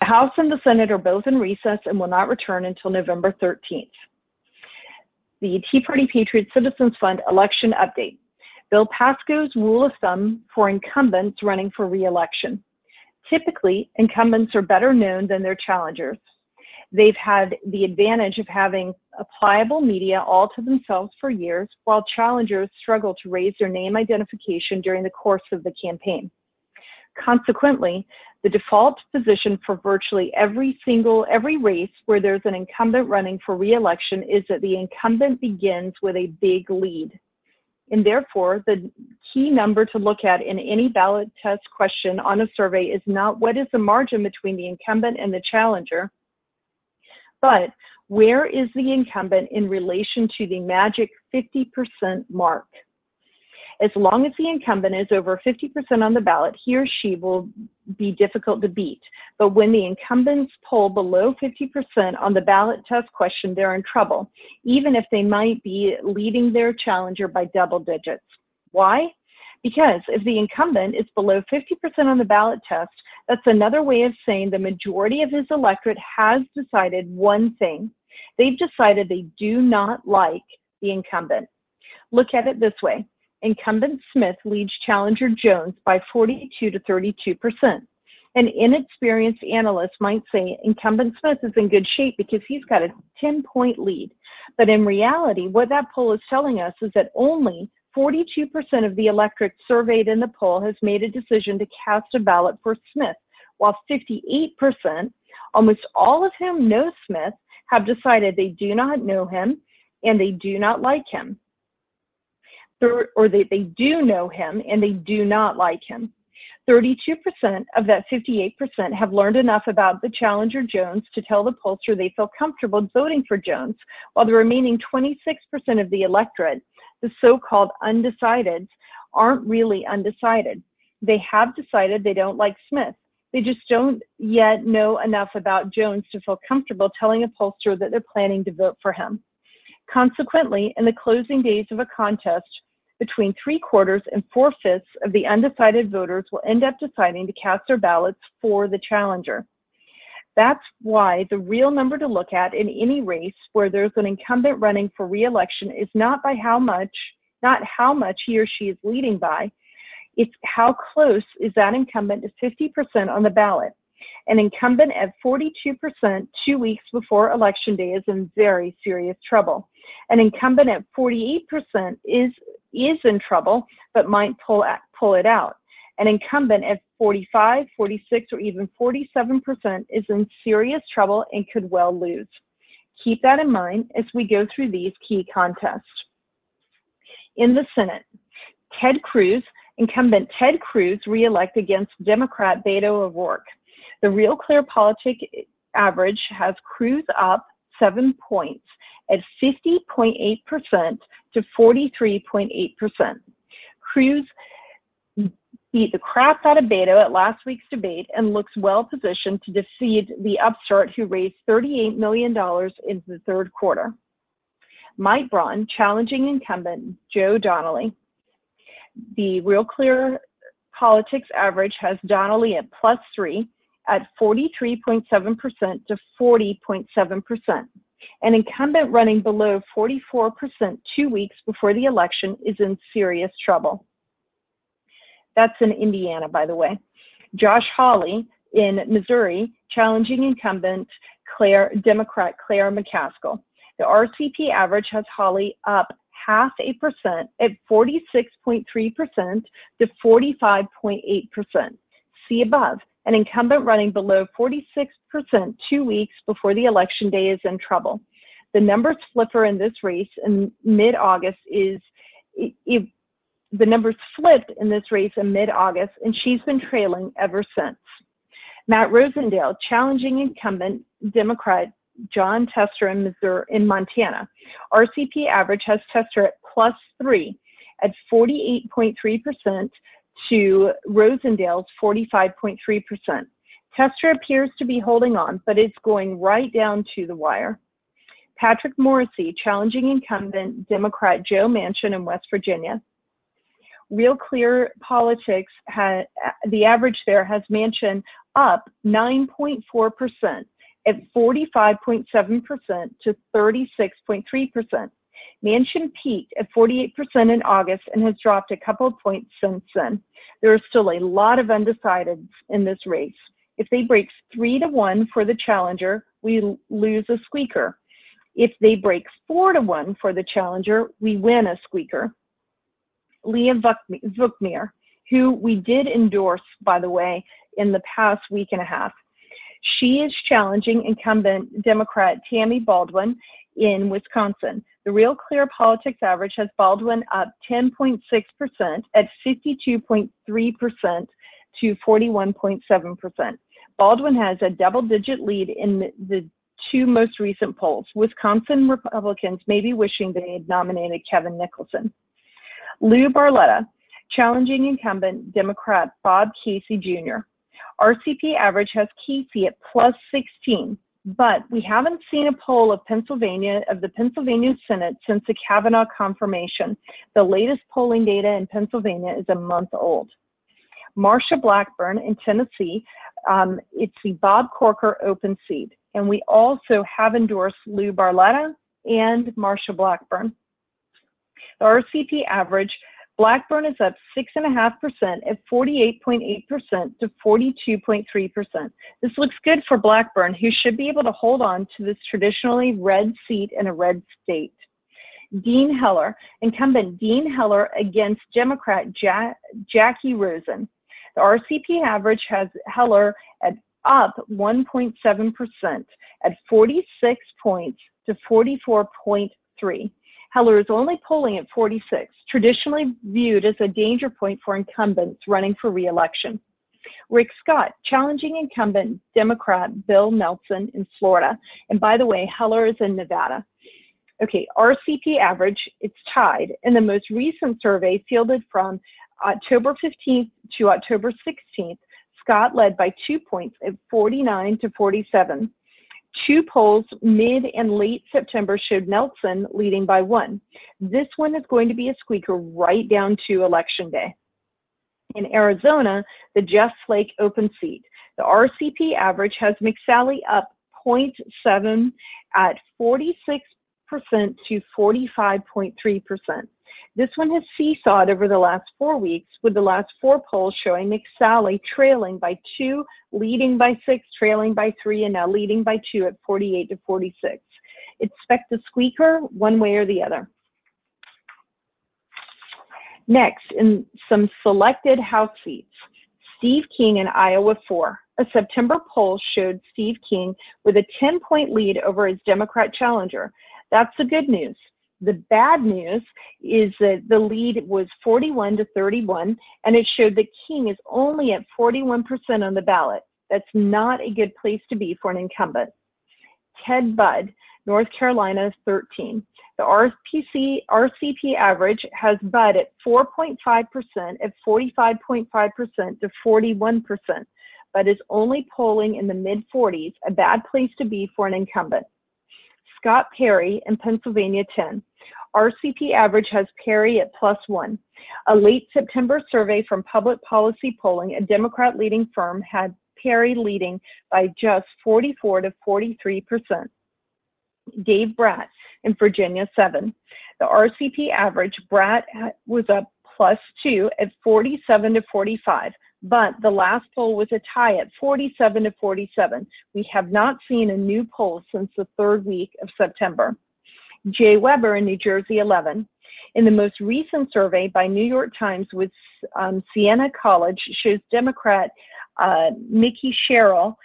The House and the Senate are both in recess and will not return until November 13th. The Tea Party Patriot Citizens Fund election update. Bill Pascoe's rule of thumb for incumbents running for reelection. Typically, incumbents are better known than their challengers. They've had the advantage of having a pliable media all to themselves for years, while challengers struggle to raise their name identification during the course of the campaign. Consequently, the default position for virtually every single, every race where there's an incumbent running for reelection is that the incumbent begins with a big lead. And therefore, the key number to look at in any ballot test question on a survey is not what is the margin between the incumbent and the challenger, but where is the incumbent in relation to the magic 50% mark? As long as the incumbent is over 50% on the ballot, he or she will be difficult to beat. But when the incumbents poll below 50% on the ballot test question, they're in trouble, even if they might be leading their challenger by double digits. Why? Because if the incumbent is below 50% on the ballot test, that's another way of saying the majority of his electorate has decided one thing. They've decided they do not like the incumbent. Look at it this way incumbent Smith leads challenger Jones by 42 to 32 percent. An inexperienced analyst might say incumbent Smith is in good shape because he's got a 10 point lead. But in reality, what that poll is telling us is that only 42% of the electorate surveyed in the poll has made a decision to cast a ballot for Smith, while 58%, almost all of whom know Smith, have decided they do not know him and they do not like him or they, they do know him and they do not like him. 32% of that 58% have learned enough about the challenger Jones to tell the pollster they feel comfortable voting for Jones, while the remaining 26% of the electorate, the so-called undecideds, aren't really undecided. They have decided they don't like Smith. They just don't yet know enough about Jones to feel comfortable telling a pollster that they're planning to vote for him. Consequently, in the closing days of a contest, between three quarters and four fifths of the undecided voters will end up deciding to cast their ballots for the challenger. That's why the real number to look at in any race where there's an incumbent running for reelection is not by how much, not how much he or she is leading by, it's how close is that incumbent to 50% on the ballot. An incumbent at 42% two weeks before election day is in very serious trouble. An incumbent at 48% is is in trouble but might pull pull it out. An incumbent at 45, 46, or even 47% is in serious trouble and could well lose. Keep that in mind as we go through these key contests. In the Senate, Ted Cruz, incumbent Ted Cruz, reelect against Democrat Beto O'Rourke. The Real Clear Politic average has Cruz up seven points at 50.8% to 43.8%. Cruz beat the crap out of Beto at last week's debate and looks well positioned to defeat the upstart who raised $38 million in the third quarter. Mike Braun challenging incumbent Joe Donnelly. The Real Clear Politics average has Donnelly at plus three at 43.7% to 40.7%. An incumbent running below 44% two weeks before the election is in serious trouble. That's in Indiana, by the way. Josh Hawley in Missouri challenging incumbent Claire, Democrat Claire McCaskill. The RCP average has Hawley up half a percent at 46.3% to 45.8%. See above. An incumbent running below 46% two weeks before the election day is in trouble. The numbers flipper in this race in mid-August is it, the numbers flipped in this race in mid-August, and she's been trailing ever since. Matt Rosendale challenging incumbent Democrat Jon Tester in Missouri in Montana. RCP average has Tester at plus three at 48.3% to Rosendale's 45.3%. Tester appears to be holding on, but it's going right down to the wire. Patrick Morrisey challenging incumbent Democrat Joe Manchin in West Virginia. Real Clear Politics, had, the average there has Manchin up 9.4% at 45.7% to 36.3%. Manchin peaked at 48% in August and has dropped a couple of points since then. There is still a lot of undecideds in this race. If they break three to one for the challenger, we lose a squeaker. If they break four to one for the challenger, we win a squeaker. Leah Vukmir, who we did endorse, by the way, in the past week and a half, she is challenging incumbent Democrat Tammy Baldwin in Wisconsin. The Real Clear Politics average has Baldwin up 10.6% at 52.3% to 41.7%. Baldwin has a double digit lead in the two most recent polls. Wisconsin Republicans may be wishing they had nominated Kevin Nicholson. Lou Barletta, challenging incumbent Democrat Bob Casey Jr. RCP average has Casey at plus 16, but we haven't seen a poll of Pennsylvania of the Pennsylvania Senate since the Kavanaugh confirmation. The latest polling data in Pennsylvania is a month old. Marsha Blackburn in Tennessee, um, it's the Bob Corker open seat, and we also have endorsed Lou Barletta and Marsha Blackburn. The RCP average Blackburn is up 6.5% at 48.8% to 42.3%. This looks good for Blackburn, who should be able to hold on to this traditionally red seat in a red state. Dean Heller, incumbent Dean Heller against Democrat ja Jackie Rosen. The RCP average has Heller at up 1.7% at 46 points to 44.3. Heller is only polling at 46, traditionally viewed as a danger point for incumbents running for reelection. Rick Scott, challenging incumbent Democrat Bill Nelson in Florida. And by the way, Heller is in Nevada. Okay, RCP average, it's tied. In the most recent survey fielded from October 15th to October 16th, Scott led by two points at 49 to 47. Two polls mid and late September showed Nelson leading by one. This one is going to be a squeaker right down to election day. In Arizona, the Jeff Flake open seat. The RCP average has McSally up 0.7 at 46% to 45.3%. This one has seesawed over the last four weeks, with the last four polls showing McSally trailing by two, leading by six, trailing by three, and now leading by two at 48 to 46. Expect a squeaker one way or the other. Next, in some selected House seats, Steve King in Iowa 4. A September poll showed Steve King with a 10 point lead over his Democrat challenger. That's the good news. The bad news is that the lead was 41 to 31, and it showed that King is only at 41% on the ballot. That's not a good place to be for an incumbent. Ted Budd, North Carolina 13. The RPC, RCP average has Budd at 4.5% at 45.5% to 41%, but is only polling in the mid 40s, a bad place to be for an incumbent. Scott Perry in Pennsylvania 10. RCP average has Perry at plus one. A late September survey from Public Policy Polling, a Democrat leading firm, had Perry leading by just 44 to 43 percent. Dave Brat in Virginia 7. The RCP average, Brat uh, was up plus two at 47 to 45 but the last poll was a tie at 47 to 47. We have not seen a new poll since the third week of September. Jay Webber in New Jersey 11. In the most recent survey by New York Times with um, Siena College shows Democrat uh, Mickey Sherrill,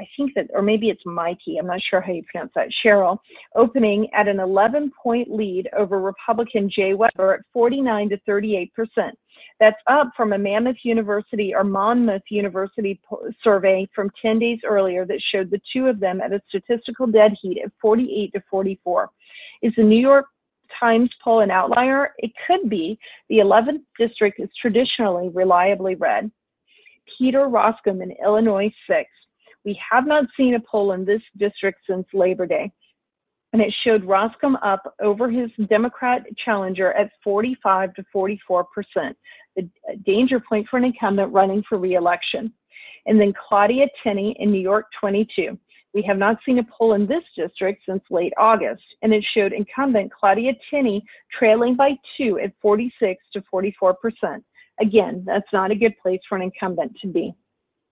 I think that, or maybe it's Mikey, I'm not sure how you pronounce that, Sherrill, opening at an 11 point lead over Republican Jay Webber at 49 to 38 percent. That's up from a Mammoth University or Monmouth University survey from 10 days earlier that showed the two of them at a statistical dead heat of 48 to 44. Is the New York Times poll an outlier? It could be. The 11th district is traditionally reliably red. Peter Roskam in Illinois 6. We have not seen a poll in this district since Labor Day and it showed Roskam up over his Democrat challenger at 45 to 44 percent, the danger point for an incumbent running for reelection. and then Claudia Tenney in New York 22. We have not seen a poll in this district since late August, and it showed incumbent Claudia Tenney trailing by two at 46 to 44 percent. Again, that's not a good place for an incumbent to be.